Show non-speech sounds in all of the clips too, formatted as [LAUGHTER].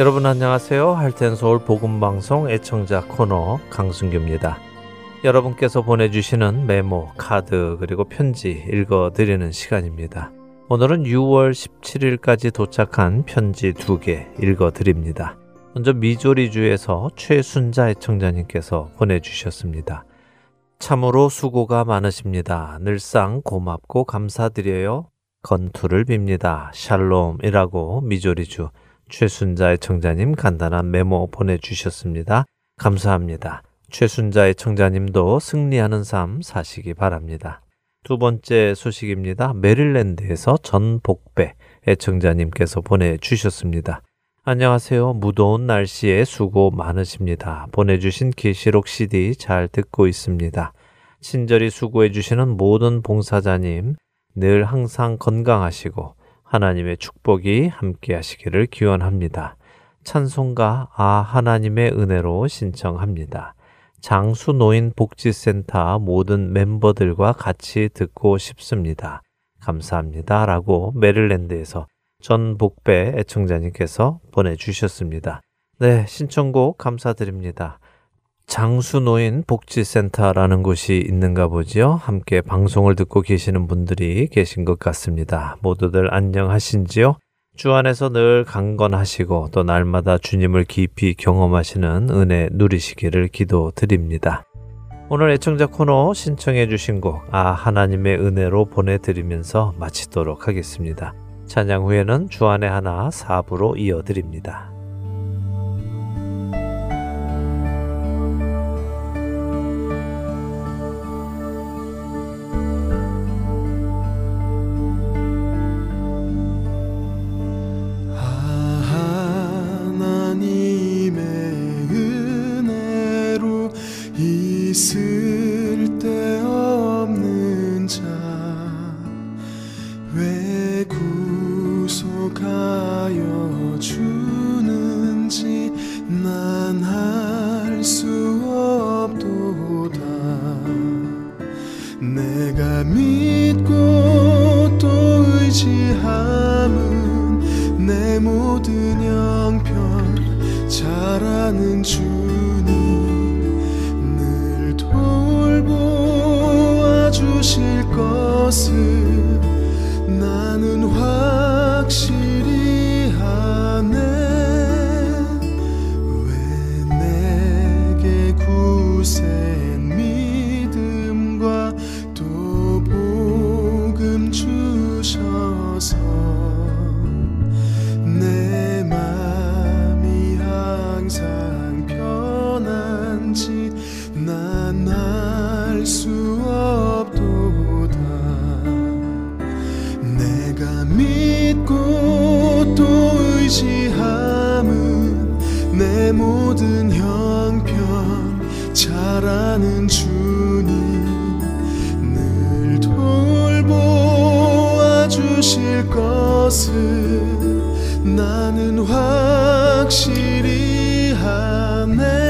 여러분 안녕하세요. 할텐서울 복음방송 애청자 코너 강순규입니다. 여러분께서 보내주시는 메모, 카드, 그리고 편지 읽어드리는 시간입니다. 오늘은 6월 17일까지 도착한 편지 두 개 읽어드립니다. 먼저 미조리주에서 최순자 애청자님께서 보내주셨습니다. 참으로 수고가 많으십니다. 늘상 고맙고 감사드려요. 건투를 빕니다. 샬롬이라고 미조리주 최순자의 청자님 간단한 메모 보내주셨습니다. 감사합니다. 최순자의 청자님도 승리하는 삶 사시기 바랍니다. 두 번째 소식입니다. 메릴랜드에서 전복배 애청자님께서 보내주셨습니다. 안녕하세요. 무더운 날씨에 수고 많으십니다. 보내주신 계시록 CD 잘 듣고 있습니다. 친절히 수고해주시는 모든 봉사자님 늘 항상 건강하시고 하나님의 축복이 함께 하시기를 기원합니다. 찬송가 아 하나님의 은혜로 신청합니다. 장수노인 복지센터 모든 멤버들과 같이 듣고 싶습니다. 감사합니다. 라고 메릴랜드에서 전 복배 애청자님께서 보내주셨습니다. 네, 신청곡 감사드립니다. 장수노인 복지센터라는 곳이 있는가 보지요. 함께 방송을 듣고 계시는 분들이 계신 것 같습니다. 모두들 안녕하신지요? 주 안에서 늘 강건하시고 또 날마다 주님을 깊이 경험하시는 은혜 누리시기를 기도드립니다. 오늘 애청자 코너 신청해 주신 곡, 아, 하나님의 은혜로 보내드리면서 마치도록 하겠습니다. 찬양 후에는 주안의 하나 사부로 이어드립니다. 잘하는 주님 늘 돌보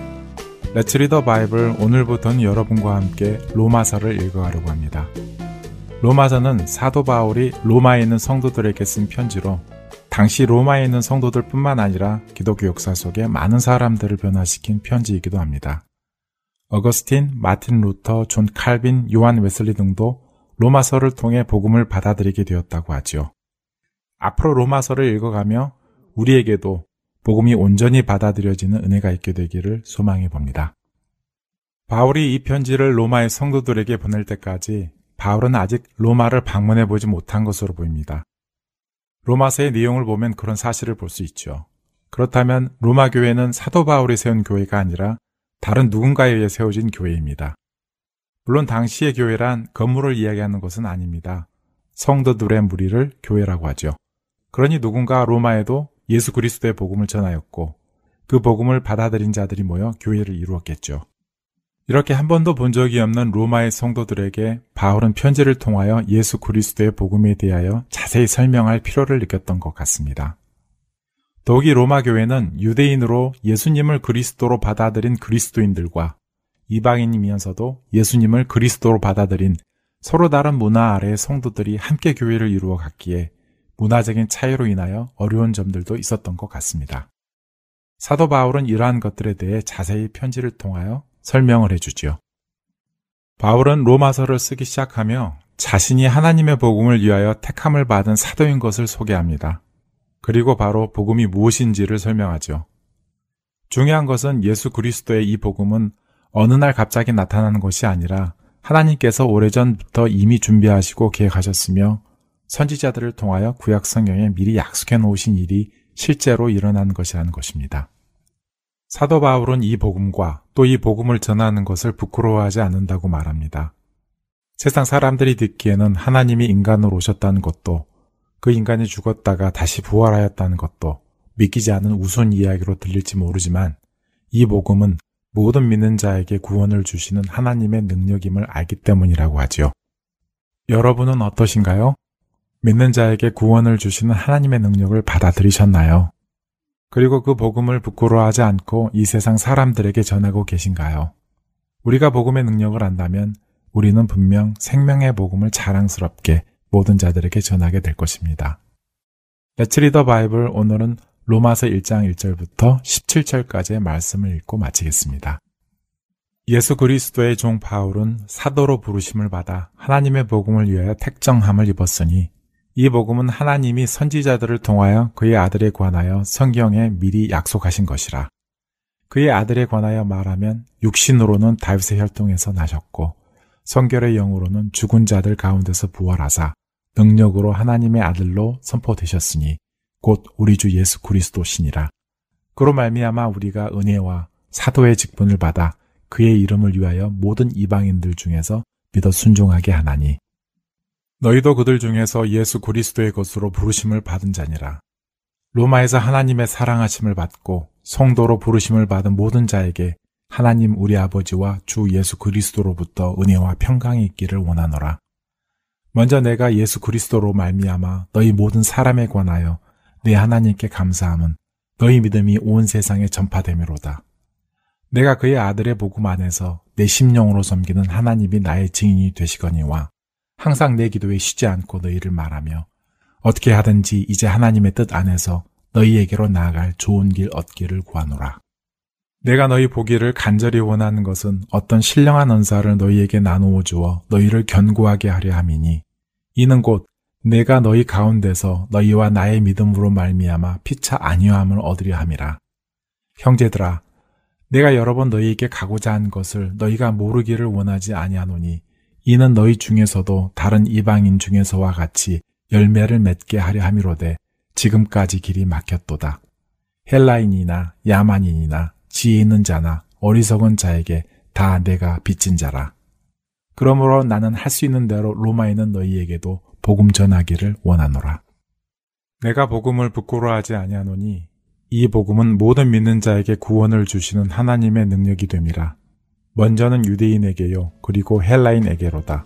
Let's Read the Bible 오늘부터는 여러분과 함께 로마서를 읽어가려고 합니다. 로마서는 사도 바울이 로마에 있는 성도들에게 쓴 편지로 당시 로마에 있는 성도들 뿐만 아니라 기독교 역사 속에 많은 사람들을 변화시킨 편지이기도 합니다. 어거스틴, 마틴 루터, 존 칼빈, 요한 웨슬리 등도 로마서를 통해 복음을 받아들이게 되었다고 하지요. 앞으로 로마서를 읽어가며 우리에게도 복음이 온전히 받아들여지는 은혜가 있게 되기를 소망해 봅니다. 바울이 이 편지를 로마의 성도들에게 보낼 때까지 바울은 아직 로마를 방문해 보지 못한 것으로 보입니다. 로마서의 내용을 보면 그런 사실을 볼 수 있죠. 그렇다면 로마 교회는 사도 바울이 세운 교회가 아니라 다른 누군가에 의해 세워진 교회입니다. 물론 당시의 교회란 건물을 이야기하는 것은 아닙니다. 성도들의 무리를 교회라고 하죠. 그러니 누군가 로마에도 예수 그리스도의 복음을 전하였고 그 복음을 받아들인 자들이 모여 교회를 이루었겠죠. 이렇게 한 번도 본 적이 없는 로마의 성도들에게 바울은 편지를 통하여 예수 그리스도의 복음에 대하여 자세히 설명할 필요를 느꼈던 것 같습니다. 더욱이 로마 교회는 유대인으로 예수님을 그리스도로 받아들인 그리스도인들과 이방인이면서도 예수님을 그리스도로 받아들인 서로 다른 문화 아래의 성도들이 함께 교회를 이루어 갔기에 문화적인 차이로 인하여 어려운 점들도 있었던 것 같습니다. 사도 바울은 이러한 것들에 대해 자세히 편지를 통하여 설명을 해주지요. 바울은 로마서를 쓰기 시작하며 자신이 하나님의 복음을 위하여 택함을 받은 사도인 것을 소개합니다. 그리고 바로 복음이 무엇인지를 설명하죠. 중요한 것은 예수 그리스도의 이 복음은 어느 날 갑자기 나타나는 것이 아니라 하나님께서 오래전부터 이미 준비하시고 계획하셨으며 선지자들을 통하여 구약 성경에 미리 약속해 놓으신 일이 실제로 일어난 것이라는 것입니다. 사도 바울은 이 복음과 또 이 복음을 전하는 것을 부끄러워하지 않는다고 말합니다. 세상 사람들이 듣기에는 하나님이 인간으로 오셨다는 것도 그 인간이 죽었다가 다시 부활하였다는 것도 믿기지 않은 우스운 이야기로 들릴지 모르지만 이 복음은 모든 믿는 자에게 구원을 주시는 하나님의 능력임을 알기 때문이라고 하지요. 여러분은 어떠신가요? 믿는 자에게 구원을 주시는 하나님의 능력을 받아들이셨나요? 그리고 그 복음을 부끄러워하지 않고 이 세상 사람들에게 전하고 계신가요? 우리가 복음의 능력을 안다면 우리는 분명 생명의 복음을 자랑스럽게 모든 자들에게 전하게 될 것입니다. 레츠 리더 바이블 오늘은 로마서 1장 1절부터 17절까지의 말씀을 읽고 마치겠습니다. 예수 그리스도의 종 바울은 사도로 부르심을 받아 하나님의 복음을 위하여 택정함을 입었으니 이 복음은 하나님이 선지자들을 통하여 그의 아들에 관하여 성경에 미리 약속하신 것이라. 그의 아들에 관하여 말하면 육신으로는 다윗의 혈통에서 나셨고 성결의 영으로는 죽은 자들 가운데서 부활하사 능력으로 하나님의 아들로 선포되셨으니 곧 우리 주 예수 그리스도시니라. 그로 말미암아 우리가 은혜와 사도의 직분을 받아 그의 이름을 위하여 모든 이방인들 중에서 믿어 순종하게 하나니 너희도 그들 중에서 예수 그리스도의 것으로 부르심을 받은 자니라. 로마에서 하나님의 사랑하심을 받고 성도로 부르심을 받은 모든 자에게 하나님 우리 아버지와 주 예수 그리스도로부터 은혜와 평강이 있기를 원하노라. 먼저 내가 예수 그리스도로 말미암아 너희 모든 사람에 관하여 내 하나님께 감사함은 너희 믿음이 온 세상에 전파되미로다. 내가 그의 아들의 복음 안에서 내 심령으로 섬기는 하나님이 나의 증인이 되시거니와 항상 내 기도에 쉬지 않고 너희를 말하며 어떻게 하든지 이제 하나님의 뜻 안에서 너희에게로 나아갈 좋은 길 얻기를 구하노라. 내가 너희 보기를 간절히 원하는 것은 어떤 신령한 언사를 너희에게 나누어 주어 너희를 견고하게 하려 함이니 이는 곧 내가 너희 가운데서 너희와 나의 믿음으로 말미암아 피차 아니함을 얻으려 함이라. 형제들아, 내가 여러 번 너희에게 가고자 한 것을 너희가 모르기를 원하지 아니하노니 이는 너희 중에서도 다른 이방인 중에서와 같이 열매를 맺게 하려 함이로되 지금까지 길이 막혔도다. 헬라인이나 야만인이나 지혜 있는 자나 어리석은 자에게 다 내가 빚진 자라. 그러므로 나는 할 수 있는 대로 로마에 있는 너희에게도 복음 전하기를 원하노라. 내가 복음을 부끄러워하지 아니하노니 이 복음은 모든 믿는 자에게 구원을 주시는 하나님의 능력이 됨이라. 먼저는 유대인에게요, 그리고 헬라인에게로다.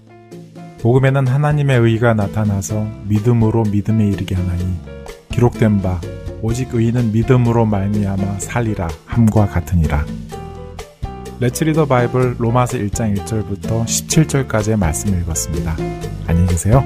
복음에는 하나님의 의가 나타나서 믿음으로 믿음에 이르게 하나니 기록된 바 오직 의인은 믿음으로 말미암아 살리라 함과 같으니라. 레츠 리더 바이블 로마서 1장 1절부터 17절까지의 말씀을 읽었습니다. 안녕히 계세요.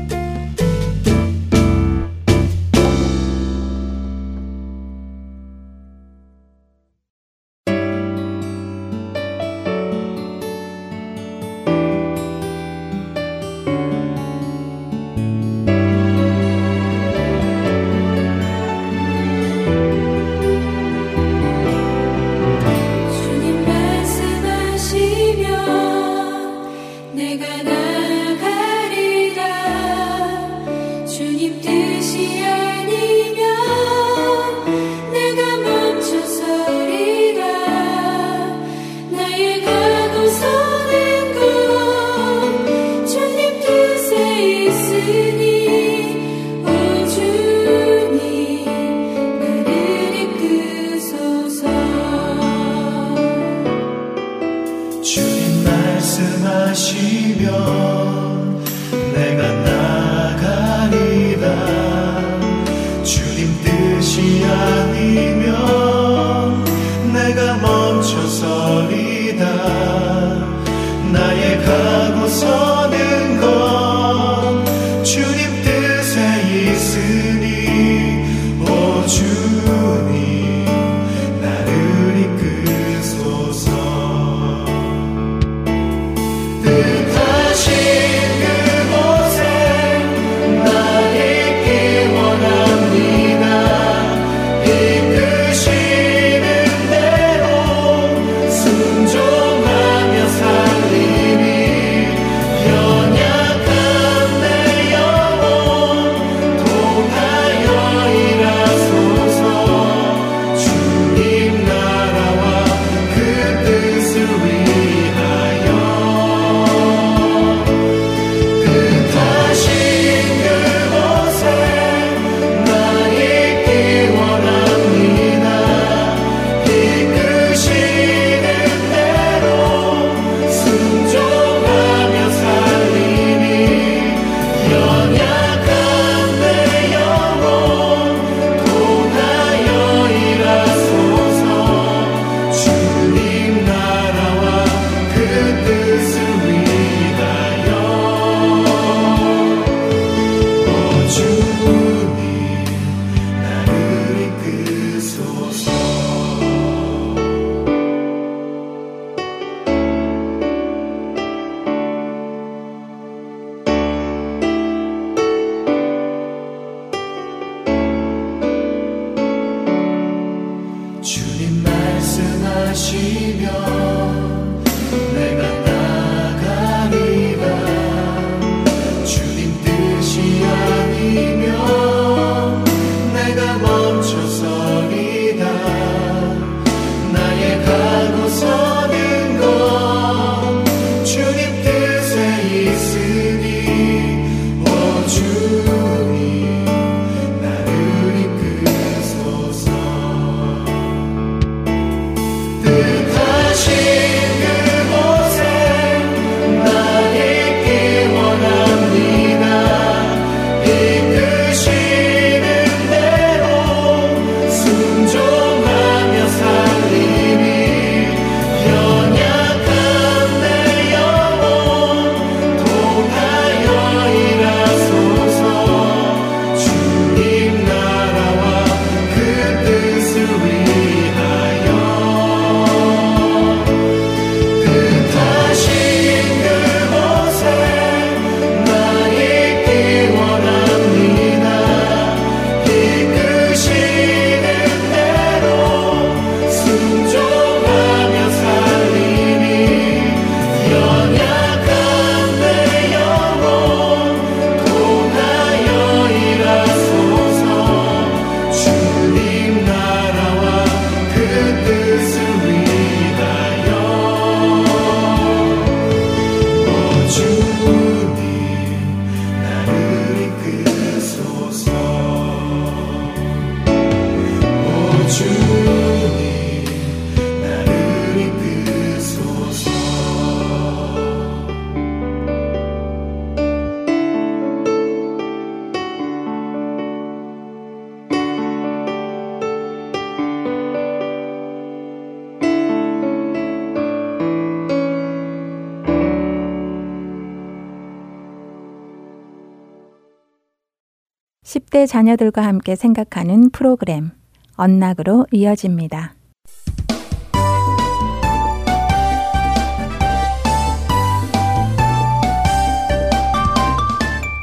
10대 자녀들과 함께 생각하는 프로그램 언락으로 이어집니다.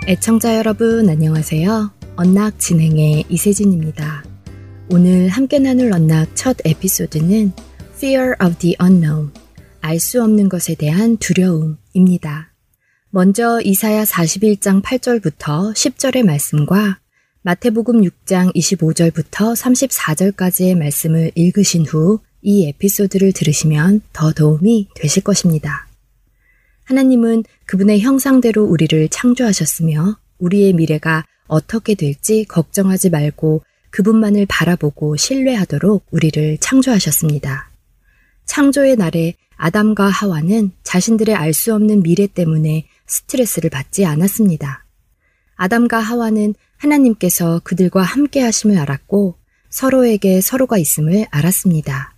애청자 여러분 안녕하세요. 언락 진행의 이세진입니다. 오늘 함께 나눌 언락 첫 에피소드는 Fear of the Unknown, 알 수 없는 것에 대한 두려움입니다. 먼저 이사야 41장 8절부터 10절의 말씀과 마태복음 6장 25절부터 34절까지의 말씀을 읽으신 후 이 에피소드를 들으시면 더 도움이 되실 것입니다. 하나님은 그분의 형상대로 우리를 창조하셨으며 우리의 미래가 어떻게 될지 걱정하지 말고 그분만을 바라보고 신뢰하도록 우리를 창조하셨습니다. 창조의 날에 아담과 하와는 자신들의 알 수 없는 미래 때문에 스트레스를 받지 않았습니다. 아담과 하와는 하나님께서 그들과 함께 하심을 알았고 서로에게 서로가 있음을 알았습니다.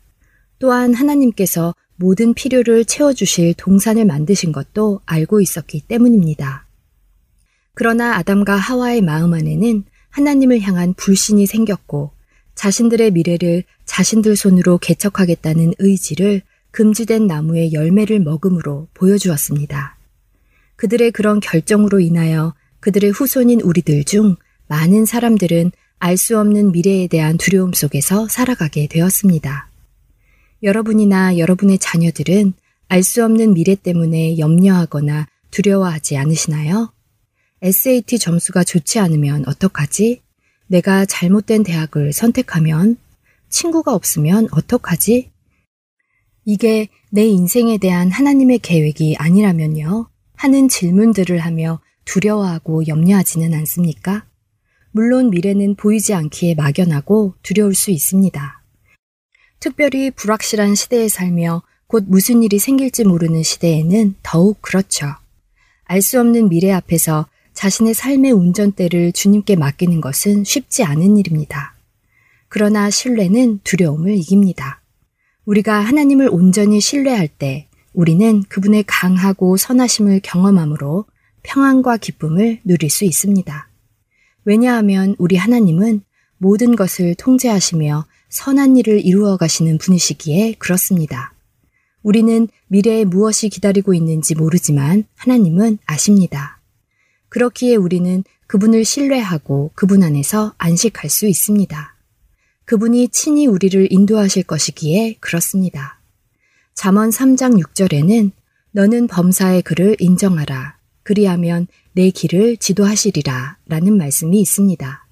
또한 하나님께서 모든 필요를 채워주실 동산을 만드신 것도 알고 있었기 때문입니다. 그러나 아담과 하와의 마음 안에는 하나님을 향한 불신이 생겼고 자신들의 미래를 자신들 손으로 개척하겠다는 의지를 금지된 나무의 열매를 먹음으로 보여주었습니다. 그들의 그런 결정으로 인하여 그들의 후손인 우리들 중 많은 사람들은 알 수 없는 미래에 대한 두려움 속에서 살아가게 되었습니다. 여러분이나 여러분의 자녀들은 알 수 없는 미래 때문에 염려하거나 두려워하지 않으시나요? SAT 점수가 좋지 않으면 어떡하지? 내가 잘못된 대학을 선택하면? 친구가 없으면 어떡하지? 이게 내 인생에 대한 하나님의 계획이 아니라면요. 하는 질문들을 하며 두려워하고 염려하지는 않습니까? 물론 미래는 보이지 않기에 막연하고 두려울 수 있습니다. 특별히 불확실한 시대에 살며 곧 무슨 일이 생길지 모르는 시대에는 더욱 그렇죠. 알 수 없는 미래 앞에서 자신의 삶의 운전대를 주님께 맡기는 것은 쉽지 않은 일입니다. 그러나 신뢰는 두려움을 이깁니다. 우리가 하나님을 온전히 신뢰할 때 우리는 그분의 강하고 선하심을 경험함으로 평안과 기쁨을 누릴 수 있습니다. 왜냐하면 우리 하나님은 모든 것을 통제하시며 선한 일을 이루어 가시는 분이시기에 그렇습니다. 우리는 미래에 무엇이 기다리고 있는지 모르지만 하나님은 아십니다. 그렇기에 우리는 그분을 신뢰하고 그분 안에서 안식할 수 있습니다. 그분이 친히 우리를 인도하실 것이기에 그렇습니다. 잠언 3장 6절에는 너는 범사의 글을 인정하라. 그리하면 내 길을 지도하시리라. 라는 말씀이 있습니다.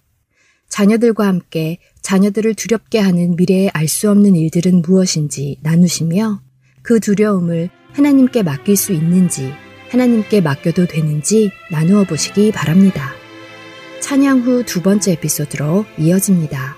자녀들과 함께 자녀들을 두렵게 하는 미래에 알 수 없는 일들은 무엇인지 나누시며 그 두려움을 하나님께 맡길 수 있는지 하나님께 맡겨도 되는지 나누어 보시기 바랍니다. 찬양 후 두 번째 에피소드로 이어집니다.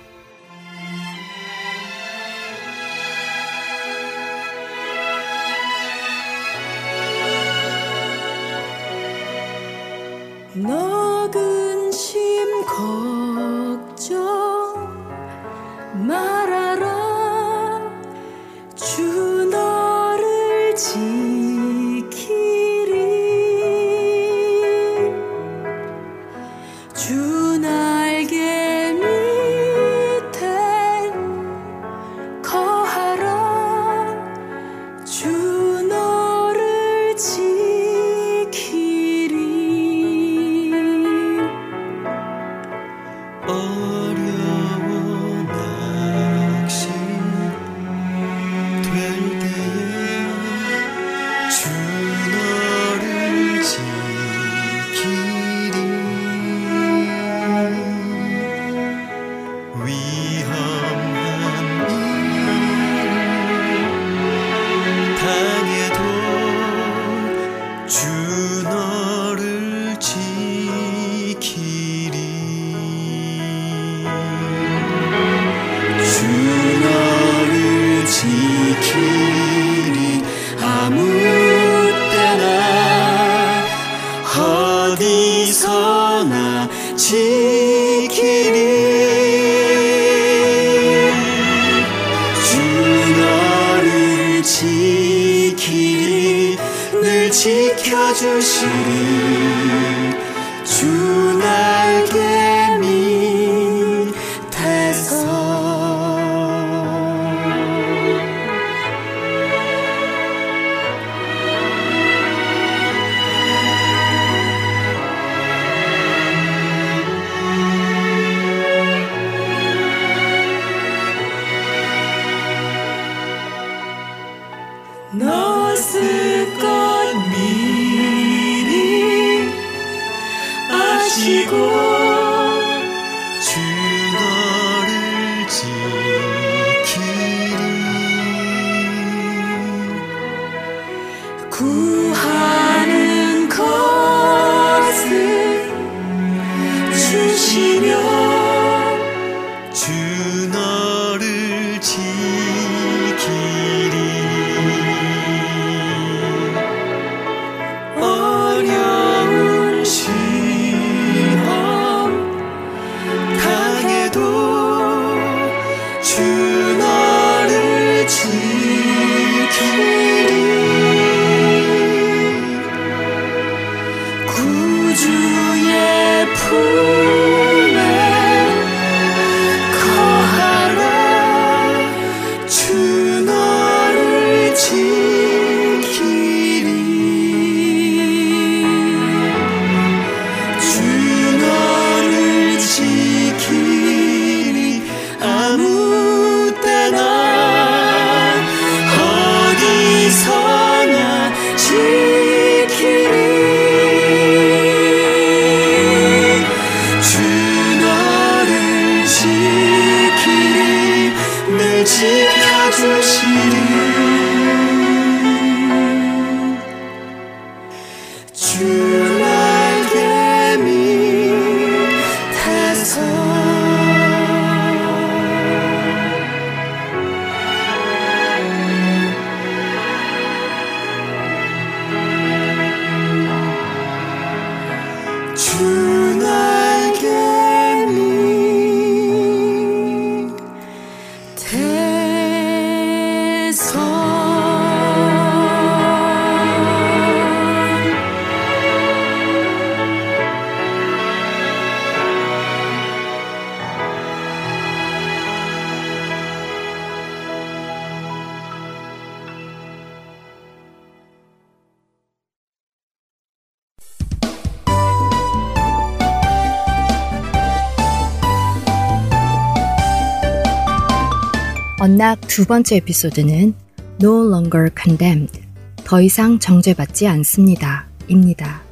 두 번째 에피소드는 No longer condemned. 더 이상 정죄받지 않습니다. 입니다.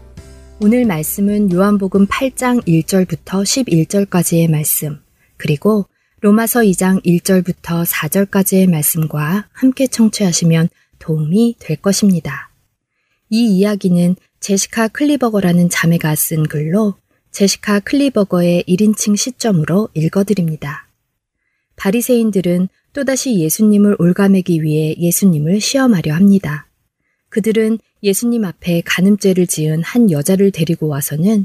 오늘 말씀은 요한복음 8장 1절부터 11절까지의 말씀, 그리고 로마서 2장 1절부터 4절까지의 말씀과 함께 청취하시면 도움이 될 것입니다. 이 이야기는 제시카 클리버거라는 자매가 쓴 글로 제시카 클리버거의 1인칭 시점으로 읽어드립니다. 바리새인들은 또다시 예수님을 올가매기 위해 예수님을 시험하려 합니다. 그들은 예수님 앞에 간음죄를 지은 한 여자를 데리고 와서는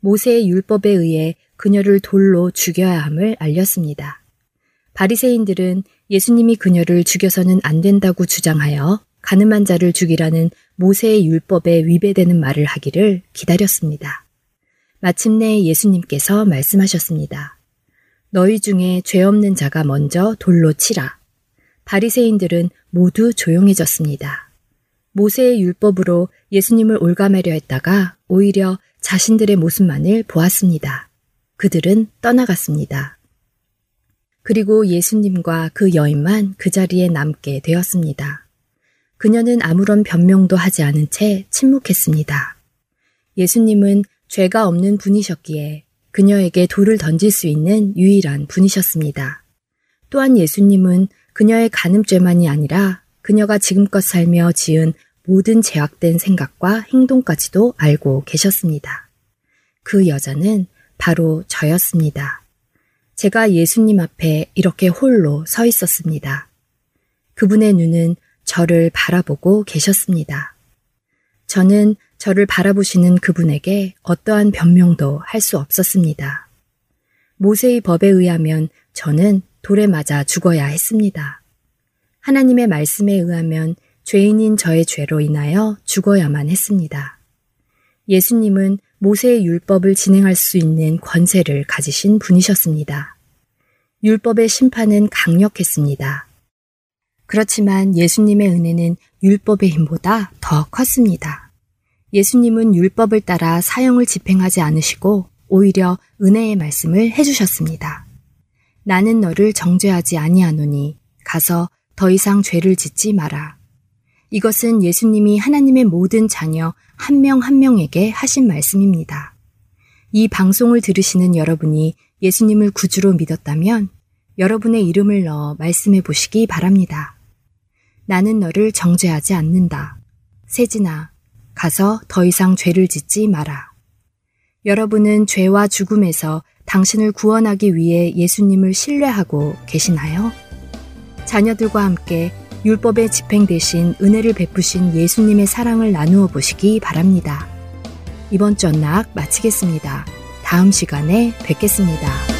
모세의 율법에 의해 그녀를 돌로 죽여야 함을 알렸습니다. 바리새인들은 예수님이 그녀를 죽여서는 안 된다고 주장하여 가늠한 자를 죽이라는 모세의 율법에 위배되는 말을 하기를 기다렸습니다. 마침내 예수님께서 말씀하셨습니다. 너희 중에 죄 없는 자가 먼저 돌로 치라. 바리새인들은 모두 조용해졌습니다. 모세의 율법으로 예수님을 올가매려 했다가 오히려 자신들의 모습만을 보았습니다. 그들은 떠나갔습니다. 그리고 예수님과 그 여인만 그 자리에 남게 되었습니다. 그녀는 아무런 변명도 하지 않은 채 침묵했습니다. 예수님은 죄가 없는 분이셨기에 그녀에게 돌을 던질 수 있는 유일한 분이셨습니다. 또한 예수님은 그녀의 간음죄만이 아니라 그녀가 지금껏 살며 지은 모든 제약된 생각과 행동까지도 알고 계셨습니다. 그 여자는 바로 저였습니다. 제가 예수님 앞에 이렇게 홀로 서 있었습니다. 그분의 눈은 저를 바라보고 계셨습니다. 저는 저를 바라보시는 그분에게 어떠한 변명도 할 수 없었습니다. 모세의 법에 의하면 저는 돌에 맞아 죽어야 했습니다. 하나님의 말씀에 의하면 죄인인 저의 죄로 인하여 죽어야만 했습니다. 예수님은 모세의 율법을 진행할 수 있는 권세를 가지신 분이셨습니다. 율법의 심판은 강력했습니다. 그렇지만 예수님의 은혜는 율법의 힘보다 더 컸습니다. 예수님은 율법을 따라 사형을 집행하지 않으시고 오히려 은혜의 말씀을 해주셨습니다. 나는 너를 정죄하지 아니하노니 가서 더 이상 죄를 짓지 마라. 이것은 예수님이 하나님의 모든 자녀 한 명한 한 명에게 하신 말씀입니다. 이 방송을 들으시는 여러분이 예수님을 구주로 믿었다면 여러분의 이름을 넣어 말씀해 보시기 바랍니다. 나는 너를 정죄하지 않는다. 세진아, 가서 더 이상 죄를 짓지 마라. 여러분은 죄와 죽음에서 당신을 구원하기 위해 예수님을 신뢰하고 계시나요? 자녀들과 함께 율법에 집행되신 은혜를 베푸신 예수님의 사랑을 나누어 보시기 바랍니다. 이번 주 언락 마치겠습니다. 다음 시간에 뵙겠습니다.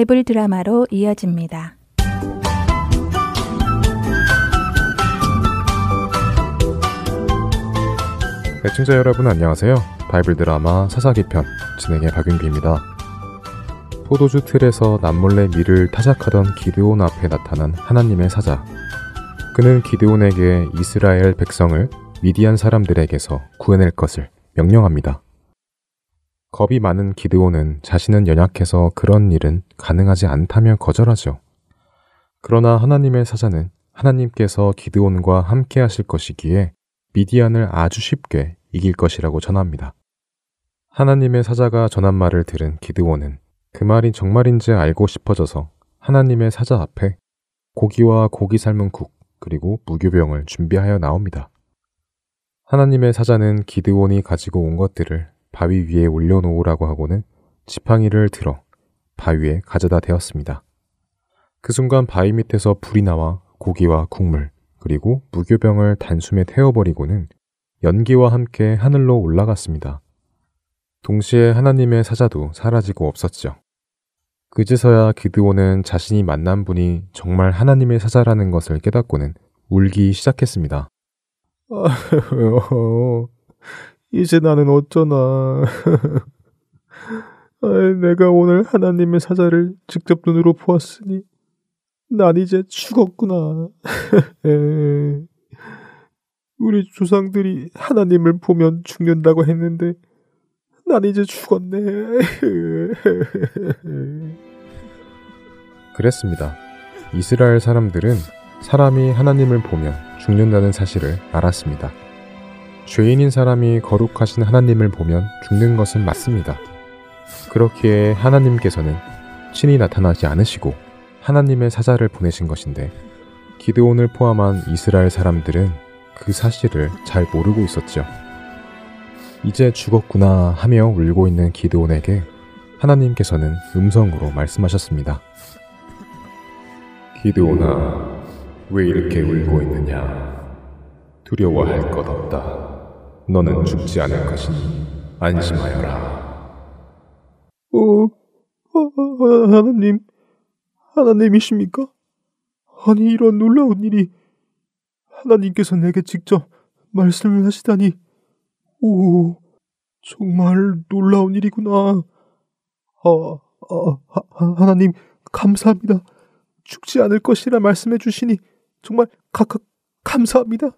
바이블 드라마로 이어집니다. 애청자 여러분 안녕하세요. 바이블 드라마 사사기 편 진행의 박윤기입니다. 포도주 틀에서 남몰래 밀을 타작하던 기드온 앞에 나타난 하나님의 사자. 그는 기드온에게 이스라엘 백성을 미디안 사람들에게서 구해낼 것을 명령합니다. 겁이 많은 기드온은 자신은 연약해서 그런 일은 가능하지 않다며 거절하죠. 그러나 하나님의 사자는 하나님께서 기드온과 함께 하실 것이기에 미디안을 아주 쉽게 이길 것이라고 전합니다. 하나님의 사자가 전한 말을 들은 기드온은 그 말이 정말인지 알고 싶어져서 하나님의 사자 앞에 고기와 고기 삶은 국 그리고 무교병을 준비하여 나옵니다. 하나님의 사자는 기드온이 가지고 온 것들을 바위 위에 올려놓으라고 하고는 지팡이를 들어 바위에 가져다 대었습니다. 그 순간 바위 밑에서 불이 나와 고기와 국물 그리고 무교병을 단숨에 태워버리고는 연기와 함께 하늘로 올라갔습니다. 동시에 하나님의 사자도 사라지고 없었죠. 그제서야 기드온은 자신이 만난 분이 정말 하나님의 사자라는 것을 깨닫고는 울기 시작했습니다. 이제 나는 어쩌나. [LAUGHS] 내가 오늘 하나님의 사자를 직접 눈으로 보았으니 난 이제 죽었구나. [LAUGHS] 우리 조상들이 하나님을 보면 죽는다고 했는데 난 이제 죽었네. [LAUGHS] 그랬습니다. 이스라엘 사람들은 사람이 하나님을 보면 죽는다는 사실을 알았습니다. 죄인인 사람이 거룩하신 하나님을 보면 죽는 것은 맞습니다. 그렇기에 하나님께서는 친히 나타나지 않으시고 하나님의 사자를 보내신 것인데 기드온을 포함한 이스라엘 사람들은 그 사실을 잘 모르고 있었죠. 이제 죽었구나 하며 울고 있는 기드온에게 하나님께서는 음성으로 말씀하셨습니다. 기드온아, 왜 이렇게 울고 있느냐? 두려워할 것 없다. 너는 죽지 않을 것이니 안심하여라. 어, 어, 하나님, 하나님이십니까? 아니, 이런 놀라운 일이 하나님께서 내게 직접 말씀을 하시다니, 오, 정말 놀라운 일이구나. 아, 아, 하, 하나님, 감사합니다. 죽지 않을 것이라 말씀해 주시니 정말 가, 가, 감사합니다.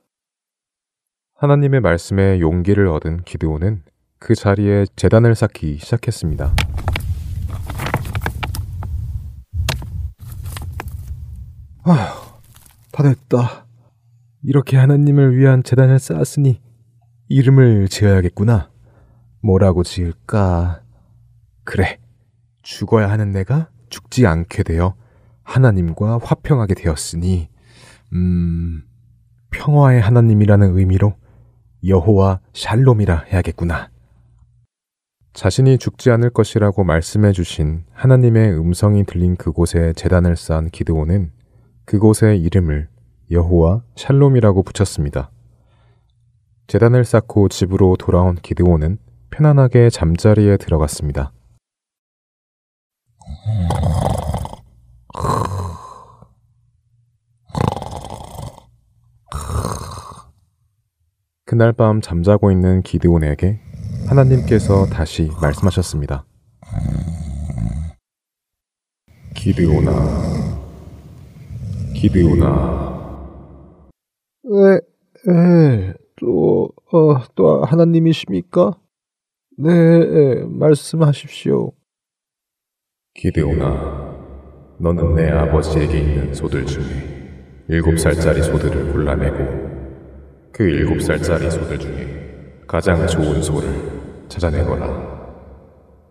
하나님의 말씀에 용기를 얻은 기드온은 그 자리에 재단을 쌓기 시작했습니다. 아휴, 다 됐다. 이렇게 하나님을 위한 재단을 쌓았으니 이름을 지어야겠구나. 뭐라고 지을까? 그래, 죽어야 하는 내가 죽지 않게 되어 하나님과 화평하게 되었으니, 음, 평화의 하나님이라는 의미로 여호와 샬롬이라 해야겠구나. 자신이 죽지 않을 것이라고 말씀해 주신 하나님의 음성이 들린 그곳에 재단을 쌓은 기드온은 그곳의 이름을 여호와 샬롬이라고 붙였습니다. 재단을 쌓고 집으로 돌아온 기드온은 편안하게 잠자리에 들어갔습니다. 그날 밤 잠자고 있는 기드온에게 하나님께서 다시 말씀하셨습니다. 기드온아, 기드온아. 에, 에, 또, 어, 또 하나님이십니까? 네, 말씀하십시오. 기드오나, 너는 내 아버지에게 있는 소들 중에 일곱 살짜리 소들을 골라내고 그 일곱 살짜리 소들 중에 가장 좋은 소를 찾아내거라.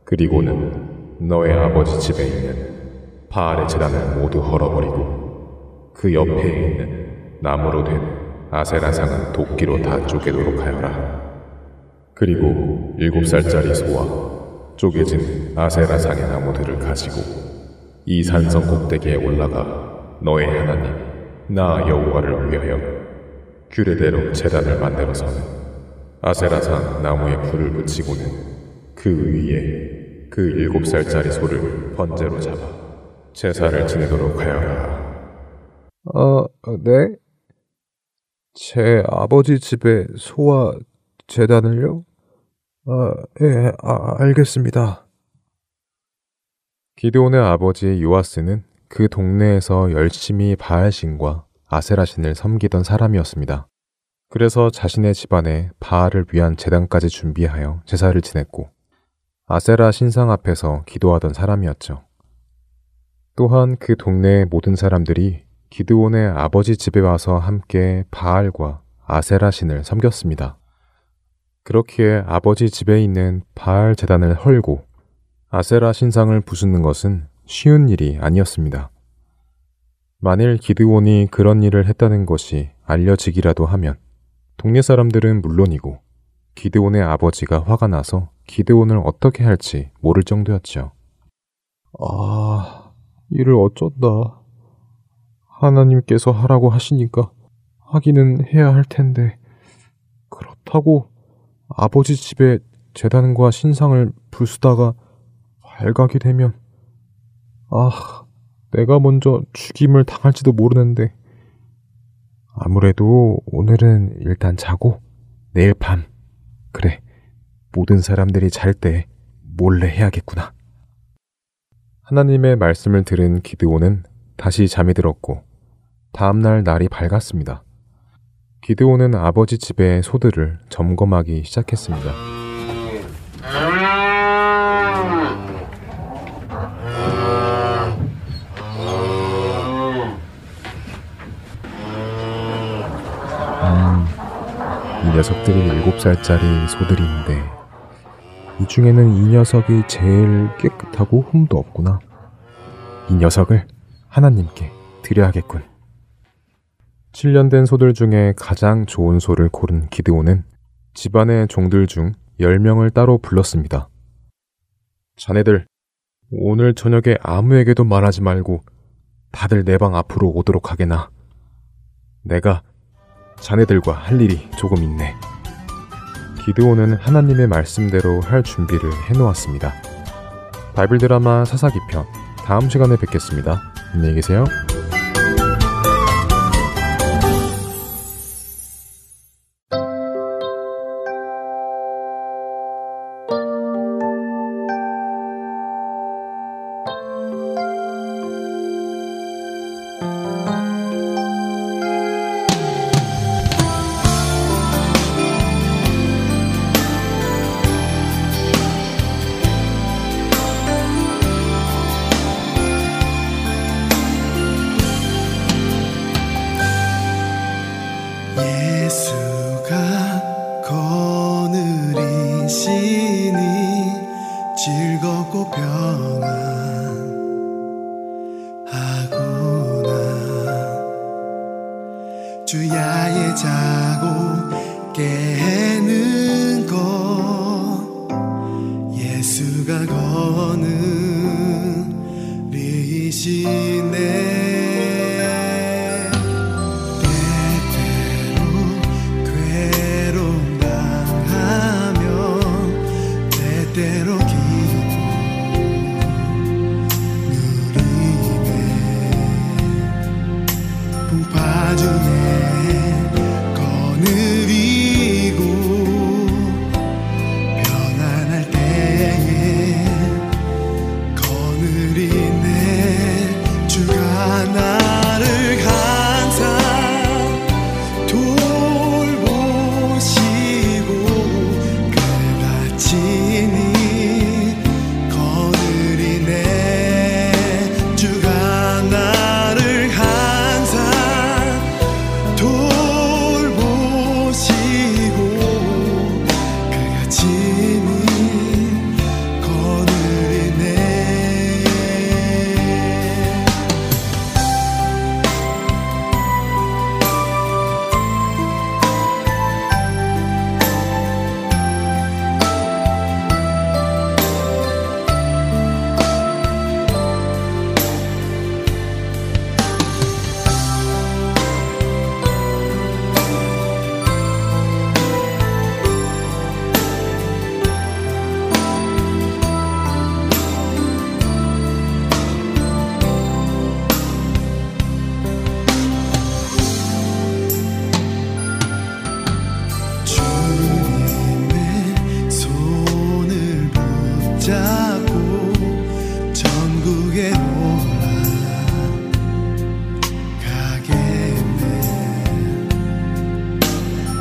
그리고는 너의 아버지 집에 있는 바알의 재단을 모두 헐어버리고 그 옆에 있는 나무로 된 아세라상은 도끼로 다 쪼개도록 하여라. 그리고 일곱 살짜리 소와 쪼개진 아세라상의 나무들을 가지고 이 산성 꼭대기에 올라가 너의 하나님 나 여호와를 위하여 규례대로 제단을 만들어서는 아세라상 나무에 불을 붙이고는 그 위에 그 일곱 살짜리 소를 번제로 잡아 제사를 지내도록 하여라. 아, 네? 제 아버지 집에 소와 재단을요? 아, 예, 아, 알겠습니다. 기드온의 아버지 요아스는 그 동네에서 열심히 바알신과 아세라 신을 섬기던 사람이었습니다. 그래서 자신의 집안에 바알을 위한 재단까지 준비하여 제사를 지냈고 아세라 신상 앞에서 기도하던 사람이었죠. 또한 그 동네의 모든 사람들이 기드온의 아버지 집에 와서 함께 바알과 아세라 신을 섬겼습니다. 그렇기에 아버지 집에 있는 바알 재단을 헐고 아세라 신상을 부수는 것은 쉬운 일이 아니었습니다. 만일 기드온이 그런 일을 했다는 것이 알려지기라도 하면 동네 사람들은 물론이고 기드온의 아버지가 화가 나서 기드온을 어떻게 할지 모를 정도였죠. 아, 일을 어쩐다. 하나님께서 하라고 하시니까 하기는 해야 할 텐데, 그렇다고 아버지 집에 재단과 신상을 부수다가 발각이 되면, 아, 내가 먼저 죽임을 당할지도 모르는데, 아무래도 오늘은 일단 자고 내일 밤, 그래, 모든 사람들이 잘 때 몰래 해야겠구나. 하나님의 말씀을 들은 기드온은 다시 잠이 들었고 다음날 날이 밝았습니다. 기드온은 아버지 집의 소들을 점검하기 시작했습니다. 녀석들이 일곱 살짜리 소들인데 이 중에는 이 녀석이 제일 깨끗하고 흠도 없구나. 이 녀석을 하나님께 드려야겠군. 7년 된 소들 중에 가장 좋은 소를 고른 기드온은 집안의 종들 중 10명을 따로 불렀습니다. 자네들, 오늘 저녁에 아무에게도 말하지 말고 다들 내 방 앞으로 오도록 하게나. 내가 자네들과 할 일이 조금 있네. 기드온은 하나님의 말씀대로 할 준비를 해놓았습니다. 바이블 드라마 사사기편 다음 시간에 뵙겠습니다. 안녕히 계세요.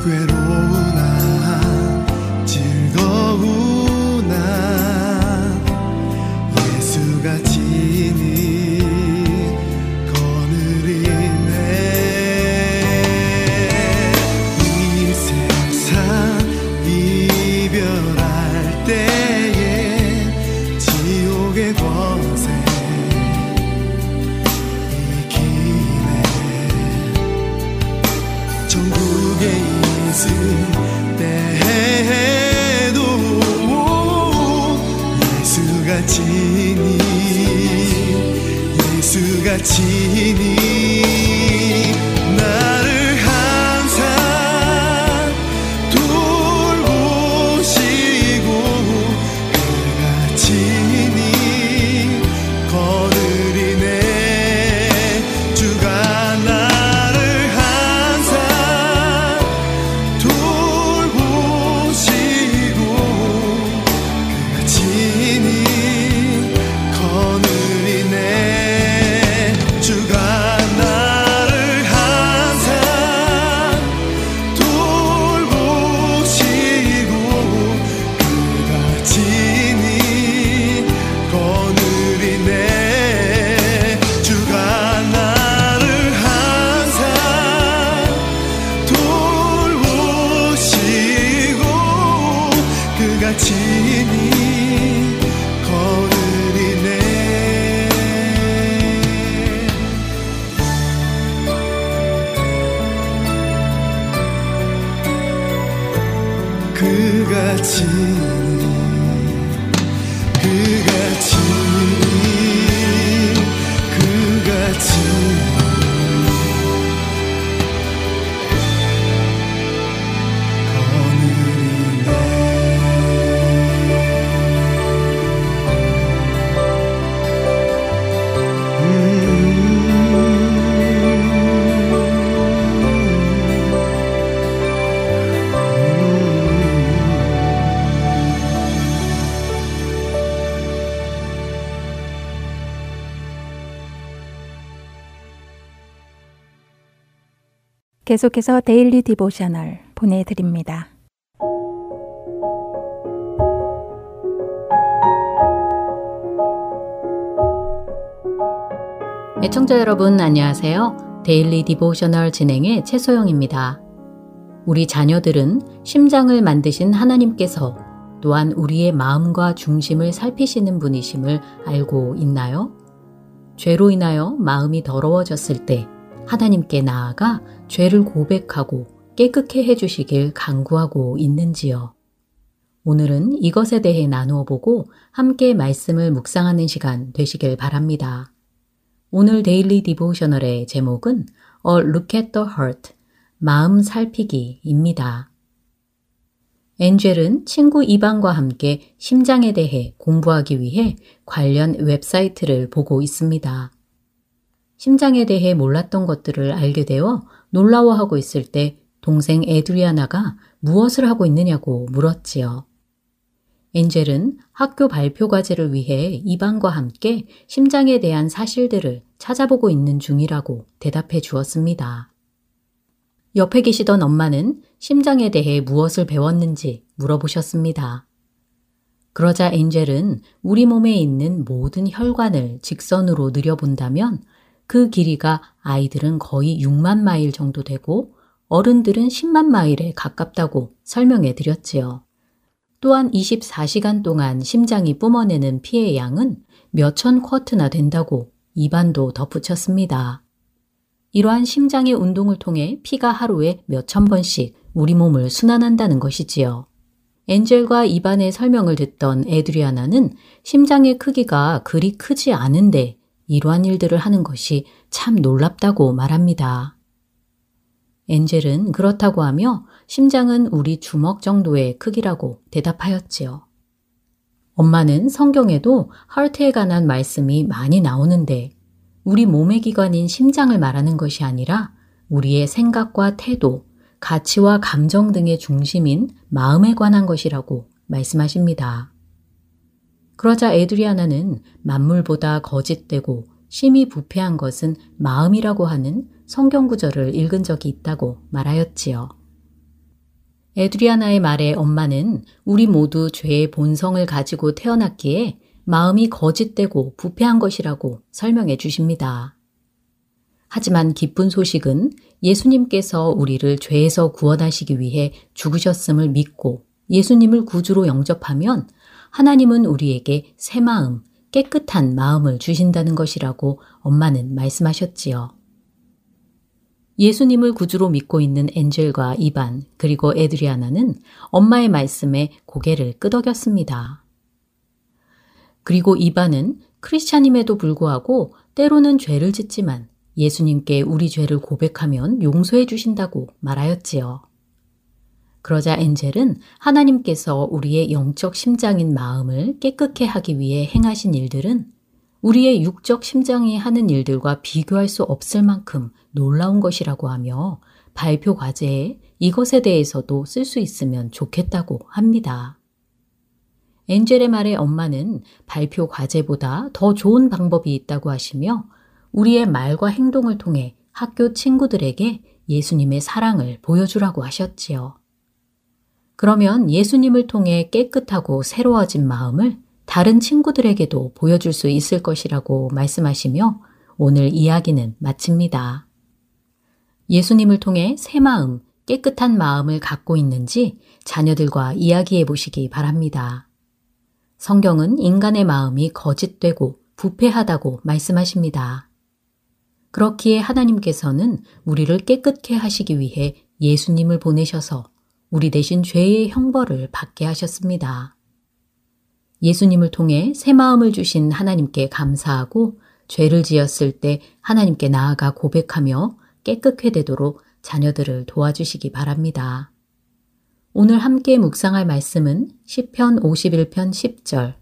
regret all. 그가 친히 그가 친 계속해서 Daily Devotional 보내드립니다. 애청자 여러분 안녕하세요. Daily Devotional 진행의 최소영입니다. 우리 자녀들은 심장을 만드신 하나님께서 또한 우리의 마음과 중심을 살피시는 분이심을 알고 있나요? 죄로 인하여 마음이 더러워졌을 때 하나님께 나아가 죄를 고백하고 깨끗게 해주시길 간구하고 있는지요? 오늘은 이것에 대해 나누어 보고 함께 말씀을 묵상하는 시간 되시길 바랍니다. 오늘 데일리 디보셔널의 제목은 A Look at the Heart, 마음 살피기입니다. 엔젤은 친구 이방과 함께 심장에 대해 공부하기 위해 관련 웹사이트를 보고 있습니다. 심장에 대해 몰랐던 것들을 알게 되어 놀라워하고 있을 때 동생 에드리아나가 무엇을 하고 있느냐고 물었지요. 엔젤은 학교 발표 과제를 위해 이방과 함께 심장에 대한 사실들을 찾아보고 있는 중이라고 대답해 주었습니다. 옆에 계시던 엄마는 심장에 대해 무엇을 배웠는지 물어보셨습니다. 그러자 엔젤은 우리 몸에 있는 모든 혈관을 직선으로 느려본다면 그 길이가 아이들은 거의 6만 마일 정도 되고 어른들은 10만 마일에 가깝다고 설명해 드렸지요. 또한 24시간 동안 심장이 뿜어내는 피의 양은 몇천 쿼트나 된다고 입안도 덧붙였습니다. 이러한 심장의 운동을 통해 피가 하루에 몇천 번씩 우리 몸을 순환한다는 것이지요. 엔젤과 이반의 설명을 듣던 에드리아나는 심장의 크기가 그리 크지 않은데 이러한 일들을 하는 것이 참 놀랍다고 말합니다. 엔젤은 그렇다고 하며 심장은 우리 주먹 정도의 크기라고 대답하였지요. 엄마는 성경에도 하트에 관한 말씀이 많이 나오는데 우리 몸의 기관인 심장을 말하는 것이 아니라 우리의 생각과 태도, 가치와 감정 등의 중심인 마음에 관한 것이라고 말씀하십니다. 그러자 에드리아나는 만물보다 거짓되고 심히 부패한 것은 마음이라고 하는 성경 구절을 읽은 적이 있다고 말하였지요. 에드리아나의 말에 엄마는 우리 모두 죄의 본성을 가지고 태어났기에 마음이 거짓되고 부패한 것이라고 설명해 주십니다. 하지만 기쁜 소식은 예수님께서 우리를 죄에서 구원하시기 위해 죽으셨음을 믿고 예수님을 구주로 영접하면 하나님은 우리에게 새 마음, 깨끗한 마음을 주신다는 것이라고 엄마는 말씀하셨지요. 예수님을 구주로 믿고 있는 엔젤과 이반 그리고 에드리아나는 엄마의 말씀에 고개를 끄덕였습니다. 그리고 이반은 크리스찬임에도 불구하고 때로는 죄를 짓지만 예수님께 우리 죄를 고백하면 용서해 주신다고 말하였지요. 그러자 엔젤은 하나님께서 우리의 영적 심장인 마음을 깨끗해 하기 위해 행하신 일들은 우리의 육적 심장이 하는 일들과 비교할 수 없을 만큼 놀라운 것이라고 하며 발표 과제에 이것에 대해서도 쓸 수 있으면 좋겠다고 합니다. 엔젤의 말에 엄마는 발표 과제보다 더 좋은 방법이 있다고 하시며 우리의 말과 행동을 통해 학교 친구들에게 예수님의 사랑을 보여주라고 하셨지요. 그러면 예수님을 통해 깨끗하고 새로워진 마음을 다른 친구들에게도 보여줄 수 있을 것이라고 말씀하시며 오늘 이야기는 마칩니다. 예수님을 통해 새 마음, 깨끗한 마음을 갖고 있는지 자녀들과 이야기해 보시기 바랍니다. 성경은 인간의 마음이 거짓되고 부패하다고 말씀하십니다. 그렇기에 하나님께서는 우리를 깨끗해 하시기 위해 예수님을 보내셔서 우리 대신 죄의 형벌을 받게 하셨습니다. 예수님을 통해 새 마음을 주신 하나님께 감사하고 죄를 지었을 때 하나님께 나아가 고백하며 깨끗해 되도록 자녀들을 도와주시기 바랍니다. 오늘 함께 묵상할 말씀은 시편 51편 10절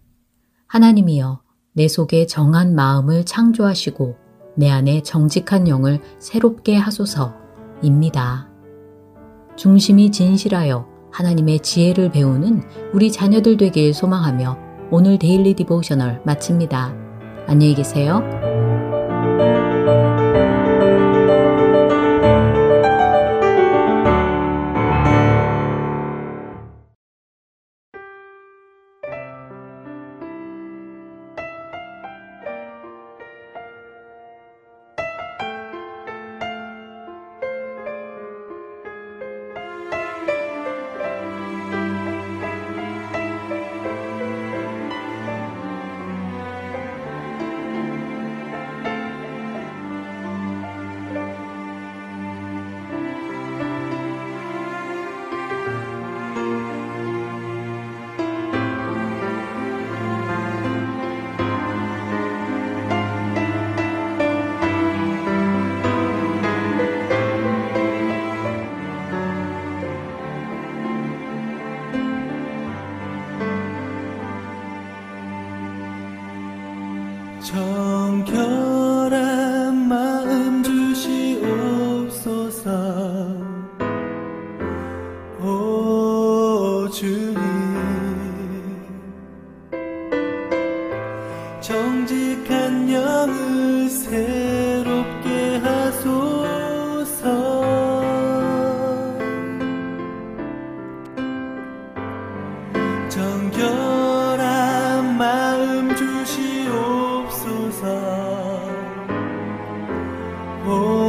하나님이여 내 속에 정한 마음을 창조하시고 내 안에 정직한 영을 새롭게 하소서입니다. 중심이 진실하여 하나님의 지혜를 배우는 우리 자녀들 되길 소망하며 오늘 Daily Devotional 마칩니다. 안녕히 계세요. 오